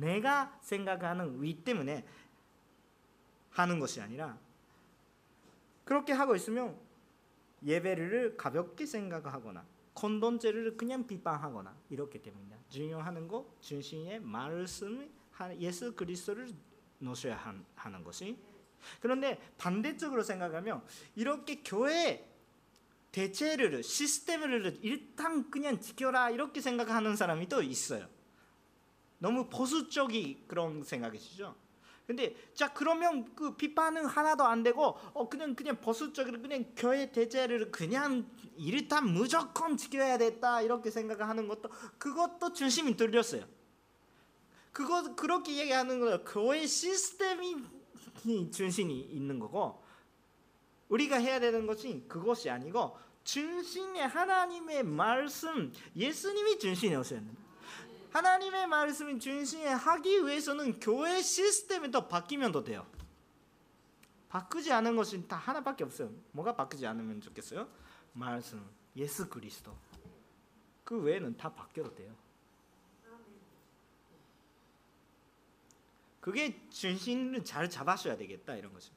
[SPEAKER 1] 내가 생각하는 위 때문에 하는 것이 아니라 그렇게 하고 있으면 예배를 가볍게 생각하거나 공동체를 그냥 비판하거나 이렇게 됩니다. 중요한 거 중심의 말씀을 예수 그리스도를 놓으셔야 하는 것이 그런데 반대쪽으로 생각하면 이렇게 교회 대체를 시스템을 일단 그냥 지켜라 이렇게 생각하는 사람이 또 있어요. 너무 보수적이 그런 생각이시죠. 근데 자 그러면 그 비판은 하나도 안 되고 어 그냥 그냥 보수적으로 그냥 교회 대제를 그냥 일단 무조건 지켜야 됐다 이렇게 생각하는 것도 그것도 중심이 들렸어요. 그거 그렇게 얘기하는 거 교회 시스템이 중심이 있는 거고 우리가 해야 되는 것이 그것이 아니고 중심의 하나님의 말씀 예수님이 중심에 된다. 하나님의 말씀을 중심에 하기 위해서는 교회 시스템이 더 바뀌면 더 돼요. 바꾸지 않은 것이 다 하나밖에 없어요. 뭐가 바뀌지 않으면 좋겠어요? 말씀, 예수 그리스도. 그 외에는 다 바뀌어도 돼요. 그게 중심을 잘 잡아셔야 되겠다 이런 거죠.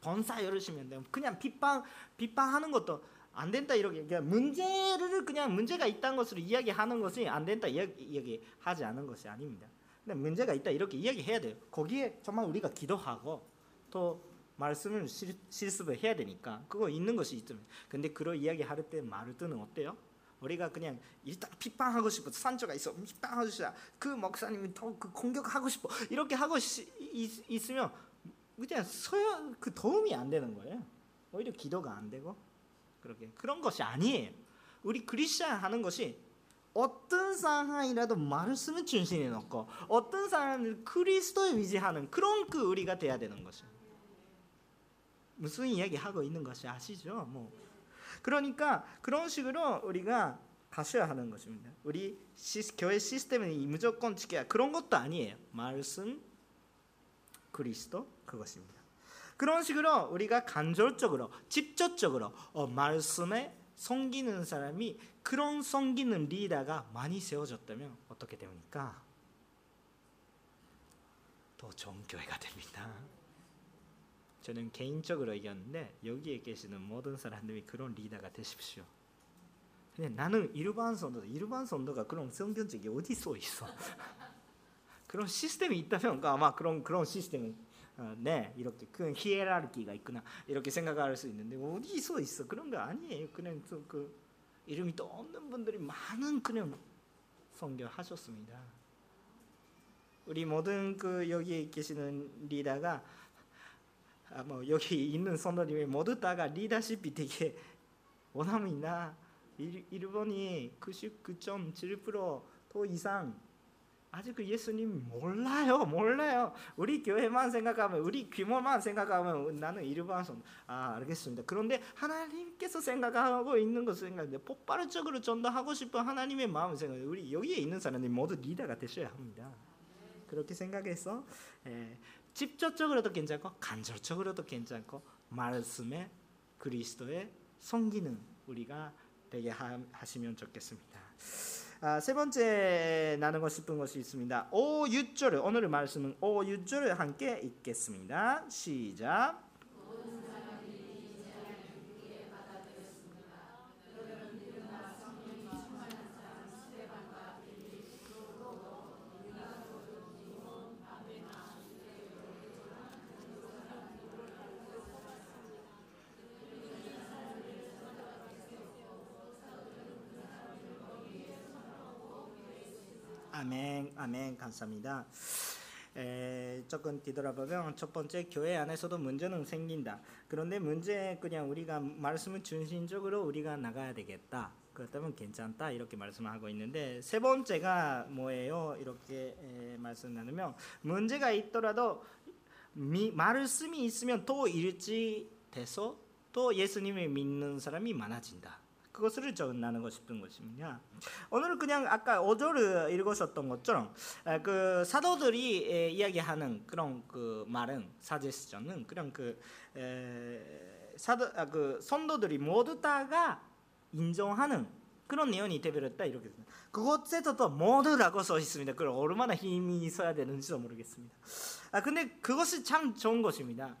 [SPEAKER 1] 본사 열으시면 돼요. 그냥 비판 비판하는 것도 안 된다 이렇게 그러니까 문제를 그냥 문제가 있다는 것으로 이야기하는 것이 안 된다 이야기, 하지 않은 것이 아닙니다. 근데 문제가 있다 이렇게 이야기해야 돼요. 거기에 정말 우리가 기도하고 또 말씀을 실, 실습을 해야 되니까 그거 있는 것이 있죠. 근데 그런 이야기 할 때 말을 뜨는 어때요? 우리가 그냥 일단 비판하고 싶어 산조가 있어 비판하고 싶어 그 목사님이 더그 공격하고 싶어 이렇게 하고 시, 있, 있으면 그냥 소요 그 도움이 안 되는 거예요. 오히려 기도가 안 되고 그렇게 그런 것이 아니에요. 우리 크리스천 하는 것이 어떤 상황이라도 말씀을 중심에 놓고 어떤 사람을 그리스도에 위지하는 그런 그 우리가 돼야 되는 것이 무슨 이야기 하고 있는 것이 아시죠? 뭐 그러니까 그런 식으로 우리가 가셔야 하는 것입니다. 우리 시, 교회 시스템은 무조건 지켜야 그런 것도 아니에요. 말씀 그리스도 그것입니다. 그런 식으로 우리가 간절적으로 직접적으로 어, 말씀에 섬기는 사람이 그런 섬기는 리더가 많이 세워졌다면 어떻게 됩니까? 더 좋은 교회가 됩니다. 저는 개인적으로 얘기하는데 여기에 계시는 모든 사람들이 그런 리더가 되십시오. 근데 나는 일반 선도, 일반 선도가 그런 성경책이 어디 써 있어? 그런 시스템이 있다면 아마 그런 그런 시스템은 어, 네 이렇게 큰 히에라르키가 있구나 이렇게 생각할 수 있는데 어디 써 있어? 그런 거 아니에요. 그냥 그 이름이 또 없는 분들이 많은 그냥 성교하셨습니다. 우리 모든 그 여기 계시는 리더가 아, 뭐 여기 있는 성도님이 모두 다가 리더십이 되게 원함이나 일본이 99.7%더 이상 아직 그 예수님 몰라요, 몰라요. 우리 교회만 생각하면, 우리 규모만 생각하면 나는 일반 성. 아 알겠습니다. 그런데 하나님께서 생각하고 있는 것을 생각하는데 폭발적으로 전도하고 싶은 하나님의 마음을 생각해. 우리 여기에 있는 사람들이 모두 리더가 되셔야 합니다. 그렇게 생각해서 예, 직접적으로도 괜찮고 간접적으로도 괜찮고 말씀에 그리스도의 성기는 우리가 되게 하시면 좋겠습니다. 아, 세 번째 나누고 싶은 것이 있습니다. 5, 6절 오늘의 말씀은 5, 6절을 함께 읽겠습니다. 시작. 아멘, 감사합니다. 에, 조금 뒤돌아보면 첫 번째 교회 안에서도 문제는 생긴다. 그런데 문제 그냥 우리가 말씀을 중심적으로 우리가 나가야 되겠다. 그렇다면 괜찮다 이렇게 말씀하고 있는데 세 번째가 뭐예요? 이렇게 에, 말씀 나누면 문제가 있더라도 미, 말씀이 있으면 또 일치돼서 또 예수님을 믿는 사람이 많아진다. 그것을 좀 나누고 싶은 것입니다. 오늘은 그냥 아까 5절을 읽으셨던 것처럼 그 사도들이 이야기하는 그런 그 말은 사제스전은 그런 그 사도 아, 그 선도들이 모두 다가 인정하는 그런 내용이 되버렸다 이렇게 그것에서도 모두라고 써 있습니다. 그 얼마나 힘이 있어야 되는지도 모르겠습니다. 아 근데 그것이 참 좋은 것입니다.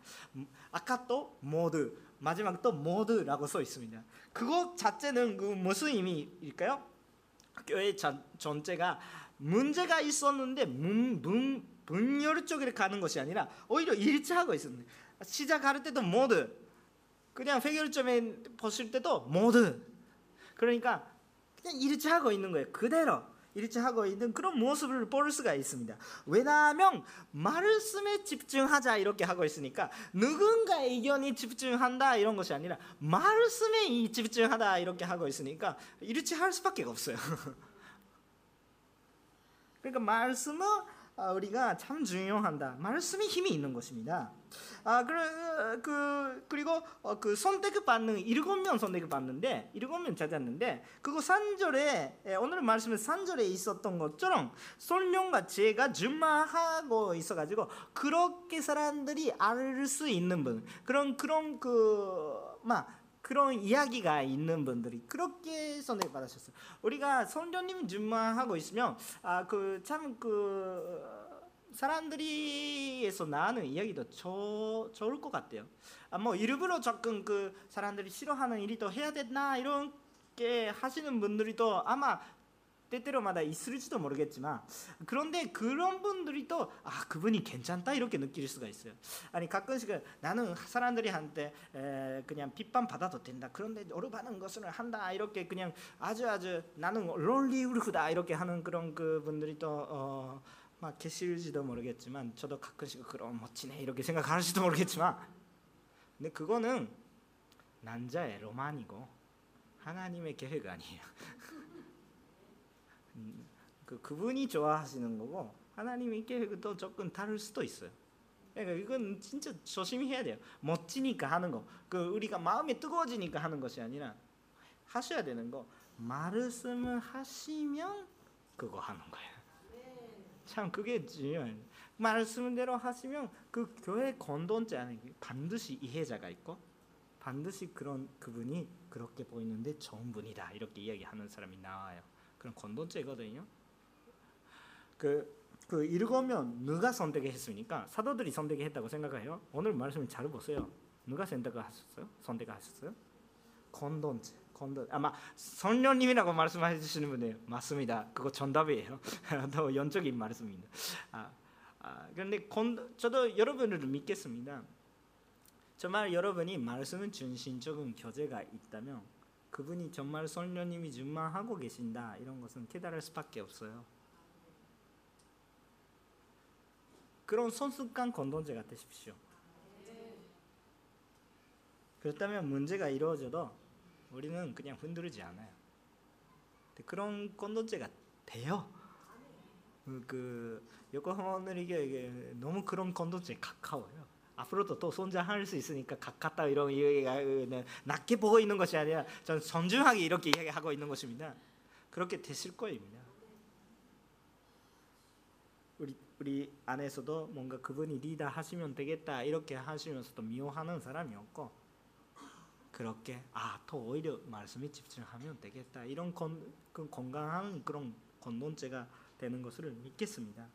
[SPEAKER 1] 아까 또 모두 마지막 또 모두라고 써 있습니다. 그것 자체는 그 무슨 의미일까요? 교회 전체가 문제가 있었는데 문, 문, 분열 쪽으로 가는 것이 아니라 오히려 일치하고 있었는데 시작할 때도 모두 그냥 회결점에 보실 때도 모두 그러니까 그냥 일치하고 있는 거예요 그대로 일치하고 있는 그런 모습을 볼 수가 있습니다. 왜냐하면 말씀에 집중하자 이렇게 하고 있으니까 누군가 의견이 집중한다 이런 것이 아니라 말씀에 집중하다 이렇게 하고 있으니까 일치할 수밖에 없어요. 그러니까 말씀은 아, 우리가 참 중요한다. 말씀이 힘이 있는 것입니다. 아, 그, 그 그리고 어, 그 선택 받는 일곱 명 선택 받는데 일곱 명 찾았는데 그거 산절에 예, 오늘 말씀은 산절에 있었던 것처럼 설명과 지혜가 준마하고 있어가지고 그렇게 사람들이 알 수 있는 분 그런 그런 그 막 그런 이야기가 있는 분들이 그렇게 선택 받으셨어요. 우리가 성령님 준마하고 있으면 아그 참그 그 사람들이에서 나는 이야기도 저, 좋을 것 같아요. 아, 뭐 일부러 조금 그 사람들이 싫어하는 일이 더 해야 되나 이렇게 하시는 분들이 또 아마 때때로마다 있을지도 모르겠지만 그런데 그런 분들이 또 아 그분이 괜찮다 이렇게 느낄 수가 있어요. 아니 가끔씩은 나는 사람들이 한테 그냥 비판 받아도 된다. 그런데 오르바는 것을 한다 이렇게 그냥 아주 아주 나는 롤리 우르프다 이렇게 하는 그런 그 분들이 또막 어, 계실지도 모르겠지만 저도 가끔씩 그런 멋지네 이렇게 생각하실지도 모르겠지만 근데 그거는 남자의 로만이고 하나님의 계획 아니에요. 그 그분이 좋아하시는 거고 하나님의 계획도 조금 다를 수도 있어요. 그러니까 이건 진짜 조심히 해야 돼요. 멋지니까 하는 거, 그 우리가 마음이 뜨거워지니까 하는 것이 아니라 하셔야 되는 거. 말씀을 하시면 그거 하는 거예요. 참 그게 중요해요. 말씀대로 하시면 그 교회 건돈지 안에 반드시 이해자가 있고 반드시 그런 그분이 그렇게 보이는데 좋은 분이다 이렇게 이야기하는 사람이 나와요. 그런 건돈죄거든요. 그, 그 읽으면 누가 선택했습니까? 사도들이 선택했다고 생각해요. 오늘 말씀 잘 보세요. 누가 선택하셨어요? 선택하셨어요? 건돈죄. 건돈 아마 성령님이라고 말씀해 주시는 분이에요. 맞습니다. 그거 정답이에요. 더 연적인 말씀입니다. 아, 아 그런데 건, 저도 여러분을 믿겠습니다. 정말 여러분이 말씀은 중심적인 교제가 있다면 그분이 정말 성령님이 준만하고 계신다 이런 것은 깨달을 수밖에 없어요. 그런 손습관 건동제가 되십시오. 그렇다면 문제가 이루어져도 우리는 그냥 흔들지 않아요. 그런 건동제가 돼요. 그 요코하마는 이게 너무 그런 건동제 가까워요. 앞으로도 또 손자할 수 있으니까 가깝다 이런 이야기가 낮게 보고 있는 것이 아니라 전 선중하게 이렇게 이야기하고 있는 것입니다. 그렇게 되실 거입니다. 우리 우리 안에서도 뭔가 그분이 리더 하시면 되겠다 이렇게 하시면서도 미워하는 사람이 없고 그렇게 아더 오히려 말씀에 집중하면 되겠다 이런 건, 그 건강한 그런 건론제가 되는 것을 믿겠습니다.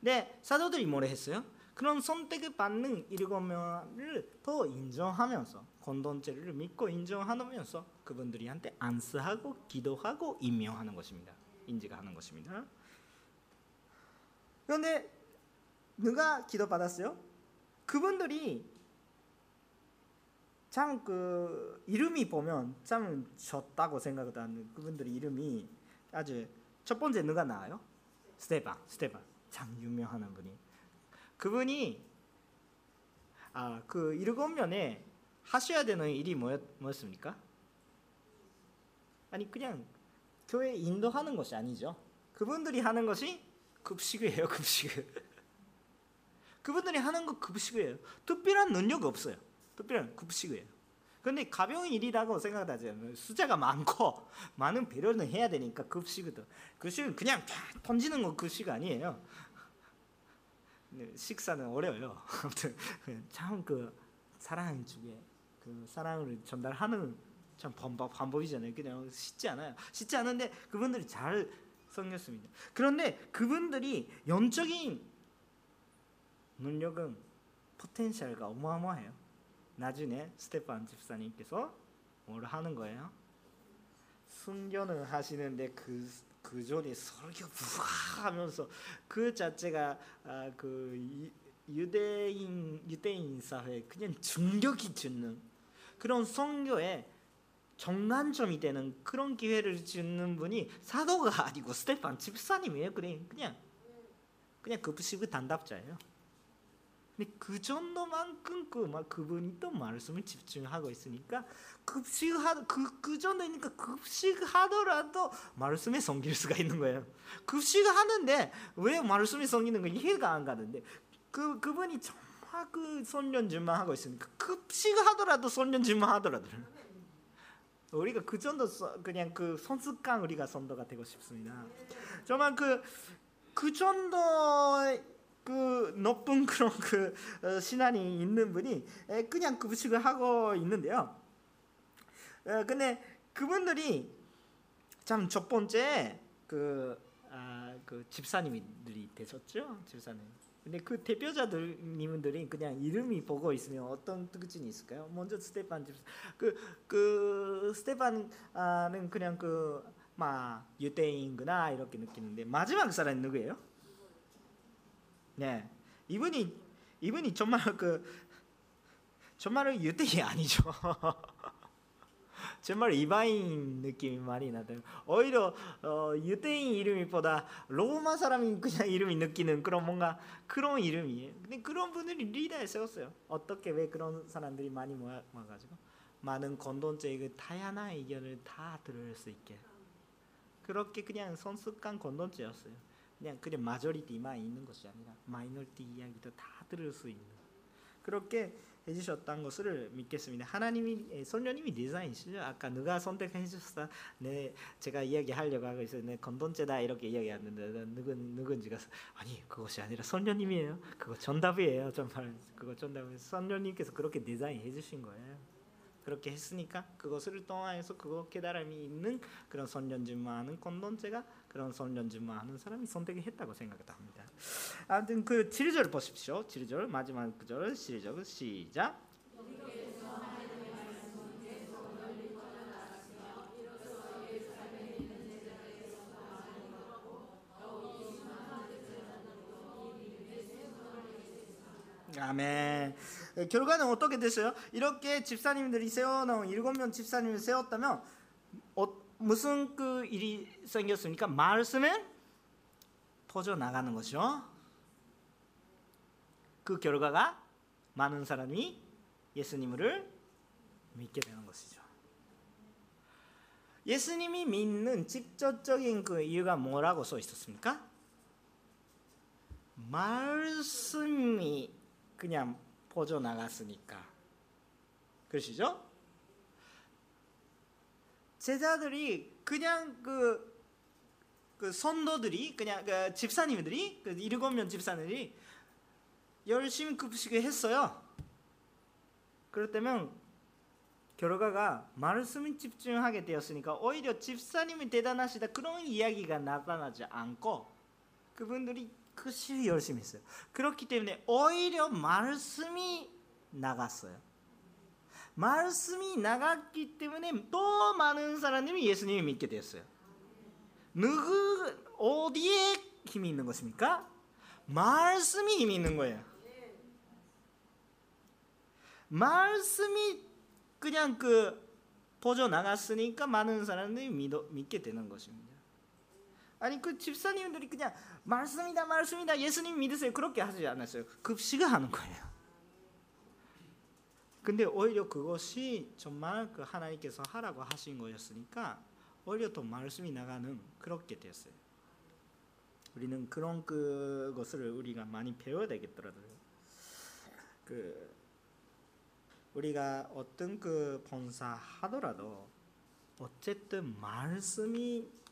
[SPEAKER 1] 네 사도들이 뭐래 했어요? 그런 선택을 받는 일곱 명을 더 인정하면서 건돈죄를 믿고 인정하면서 그분들이한테 안수하고 기도하고 임명하는 것입니다. 인지가 하는 것입니다. 그런데 누가 기도 받았어요? 그분들이 참 그 이름이 보면 참 좋다고 생각하는 그분들의 이름이 아주 첫 번째 누가 나와요? 스테반, 스테반 참 유명한 분이 그분이 아그 일곱 면에 하셔야 되는 일이 뭐였, 뭐였습니까? 아니 그냥 교회 인도하는 것이 아니죠. 그분들이 하는 것이 급식이에요, 급식. 그분들이 하는 거 급식이에요. 특별한 능력 없어요. 특별한 급식이에요. 근데 가벼운 일이라고 않아요. 숫자가 많고 많은 배려는 해야 되니까 급식은 급식은 그냥 던지는 거 급식 아니에요. 식사는 어려워요. 아무튼 참 그 사랑 중에 그 사랑을 전달하는 참 방법 방법이잖아요. 그냥 쉽지 않아요. 쉽지 않은데 그분들이 잘 섬겼습니다. 그런데 그분들이 영적인 능력은 포텐셜가 어마어마해요. 나중에 스테판 집사님께서 뭘 하는 거예요? 순교는 하시는데 그, 그 전에 설교 부하 하면서 그 자체가 아, 그 유대인 유대인 사회 그냥 중력이 주는 그런 선교에 정관점이 되는 그런 기회를 주는 분이 사도가 아니고 스테판 집사님이에요. 그냥 그냥 그냥 급식의 단답자예요. 근데 그 정도만큼 그막 그분이 또 말씀을 집중하고 있으니까 급식하 그그 정도니까 급식하더라도 말씀에 섬길 수가 있는 거예요. 급식하는데 왜 말씀에 섬기는 거 이해가 안 가는데 그 그분이 정말 그 손련질만 하고 있으니까 급식하더라도 손련질만 하더라도 우리가 그 정도 그냥 그 선습관 우리가 선도가 되고 싶습니다. 정말 그그 그 정도 그 높은 그런 그 어, 신앙이 있는 분이 그냥 급식을 하고 있는데요. 어, 근데 그분들이 참 첫 번째 그, 아, 그 집사님들이 되셨죠, 집사님. 근데 그 대표자들 님들이 그냥 이름이 보고 있으면 어떤 특징이 있을까요? 먼저 스테판 집사. 그, 그 스테판은 그냥 그막 유대인구나 이렇게 느끼는데 마지막 사람이 누구예요? 네, 이분이 이분이 정말 그 정말 유대인이 아니죠. 정말 이방인 느낌이 많이 나요. 오히려 어, 유대인 이름보다 로마 사람이 그냥 이름이 느끼는 그런 뭔가 그런 이름이에요. 근데 그런 분들이 리더에 세웠어요. 어떻게 왜 그런 사람들이 많이 모아가지고 많은 건돈죄의 그 다양한 의견을 다 들을 수 있게 그렇게 그냥 선습관 건돈죄였어요. 그냥 그냥 마저리티만 있는 것이 아니라 마이너리티 이야기도 다 들을 수 있는 그렇게 해주셨다는 것을 믿겠습니다. 하나님이 선녀님이 디자인시죠. 아까 누가 선택해 주셨다. 네, 제가 이야기하려고 하고 있어요. 네, 건돈죄다 이렇게 이야기하는데 누군 누군지가 아니 그것이 아니라 선녀님이에요. 그거 정답이에요. 정말 그거 정답이 선녀님께서 그렇게 디자인해 주신 거예요. 그렇게 했으니까 그것을 통하여서 그거 깨달음이 있는 그런 선년진마하는 건돈죄가 그런 선년진마하는 사람이 선택했다고 생각합니다. 아무튼 그 7절 보십시오. 7절 마지막 구절 7절 시작. 아멘. 결과는 어떻게 됐어요? 이렇게 집사님들이 세워놓은 일곱 명 집사님을 세웠다면 어, 무슨 그 일이 생겼습니까? 말씀은 퍼져 나가는 것이죠. 그 결과가 많은 사람이 예수님을 믿게 되는 것이죠. 예수님이 믿는 직접적인 그 이유가 뭐라고 써 있었습니까? 말씀이 그냥 퍼져 나갔으니까. 그러시죠? 제자들이 그냥 그, 그 선도들이 그냥 그 집사님들이 그 일곱 명 집사들이 열심히 급식을 했어요. 그렇다면 결과가 말씀에 집중하게 되었으니까 오히려 집사님이 대단하시다 그런 이야기가 나타나지 않고 그분들이 그시 열심히 했어요. 그렇기 때문에 오히려 말씀이 나갔어요. 말씀이 나갔기 때문에 또 많은 사람들이 예수님을 믿게 되었어요. 누구 어디에 힘이 있는 것입니까? 말씀이 힘이 있는 거예요. 말씀이 그냥 그 퍼져 나갔으니까 많은 사람들이 믿어, 믿게 되는 것입니다. 아니 그 집사님들이 그냥 말씀이다 말씀이다 예수님 믿으세요 그렇게 하지 않았어요. 급식을 하는 거예요. 근데 오히려 그것이 정말 그 하나님께서 하라고 하신 거였으니까 오히려 더 말씀이 나가는 그렇게 됐어요. 우리는 그런 그것을 우리가 많이 배워야 되겠더라고요. 그 우리가 어떤 그 본사 하더라도 어쨌든 말씀이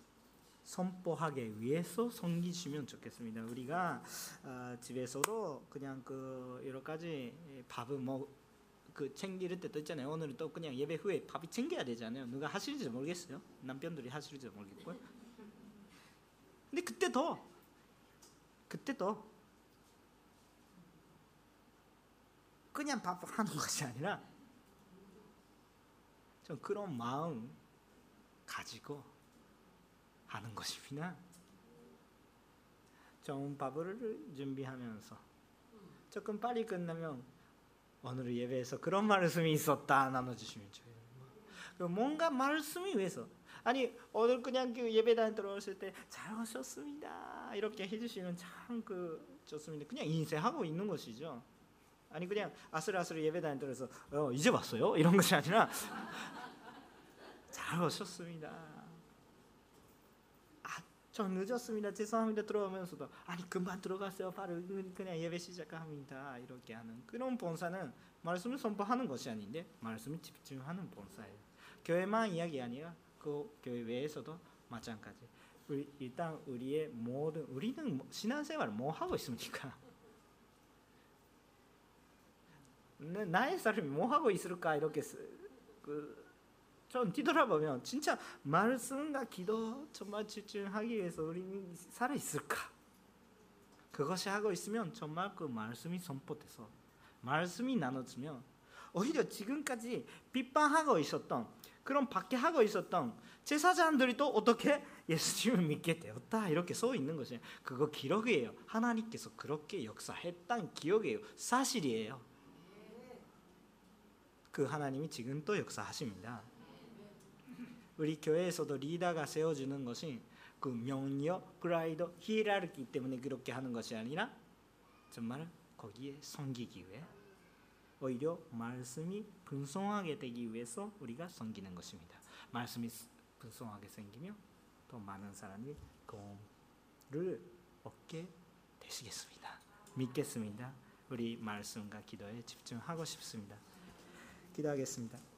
[SPEAKER 1] 선포하기 위해서 섬기시면 좋겠습니다. 우리가 어, 집에서도 그냥 그 여러 가지 밥을 뭐그 챙길 때도 있잖아요. 오늘은 또 그냥 예배 후에 밥이 챙겨야 되잖아요. 누가 하실지 모르겠어요. 남편들이 하실지 모르겠고요. 근데 그때도 그때도 그냥 밥 하는 것이 아니라 좀 그런 마음 가지고 하는 것입니다. 좋은 밥을 준비하면서 조금 빨리 끝나면 오늘 예배에서 그런 말씀이 있었다 나눠주시면 좋아요. 뭔가 말씀이 위해서 아니 오늘 그냥 그 예배단 들어오실 때 잘 오셨습니다 이렇게 해주시면 참 그 좋습니다. 그냥 인쇄하고 있는 것이죠. 아니 그냥 아슬아슬 예배단 들어서 어, 이제 왔어요 이런 것이 아니라 잘 오셨습니다. 좀 늦었습니다. 죄송합니다. 들어오면서도 아니 금방 들어갔어요. 바로 그냥 예배 시작합니다. 이렇게 하는 그런 본사는 말씀을 선포하는 것이 아닌데 말씀을 집중하는 본사예요. 교회만 이야기 아니라 그 교회 외에서도 마찬가지. 우리, 일단 우리의 모든 우리는 뭐, 신앙생활 뭐 하고 있습니까? 나의 사람이 뭐 하고 있을까 이렇게 그 좀 뒤돌아보면 진짜 말씀과 기도 정말 집중하기 위해서 우리는 살아 있을까? 그것이 하고 있으면 정말 그 말씀이 선포돼서 말씀이 나눠지면 오히려 지금까지 비판하고 있었던 그런 박해하고 있었던 제사장들이 또 어떻게 예수님을 믿게 되었다 이렇게 써 있는 것이 그거 기록이에요. 하나님께서 그렇게 역사했다는 기억이에요. 사실이에요. 그 하나님이 지금 또 역사하십니다. 우리 교회에서도 리더가 세워주는 것이 그 명령, 프라이드, 히에라르키 때문에 그렇게 하는 것이 아니라 정말 거기에 섬기기 위해 오히려 말씀이 풍성하게 되기 위해서 우리가 섬기는 것입니다. 말씀이 풍성하게 생기면 더 많은 사람이 도움을 얻게 되시겠습니다. 믿겠습니다. 우리 말씀과 기도에 집중하고 싶습니다. 기도하겠습니다.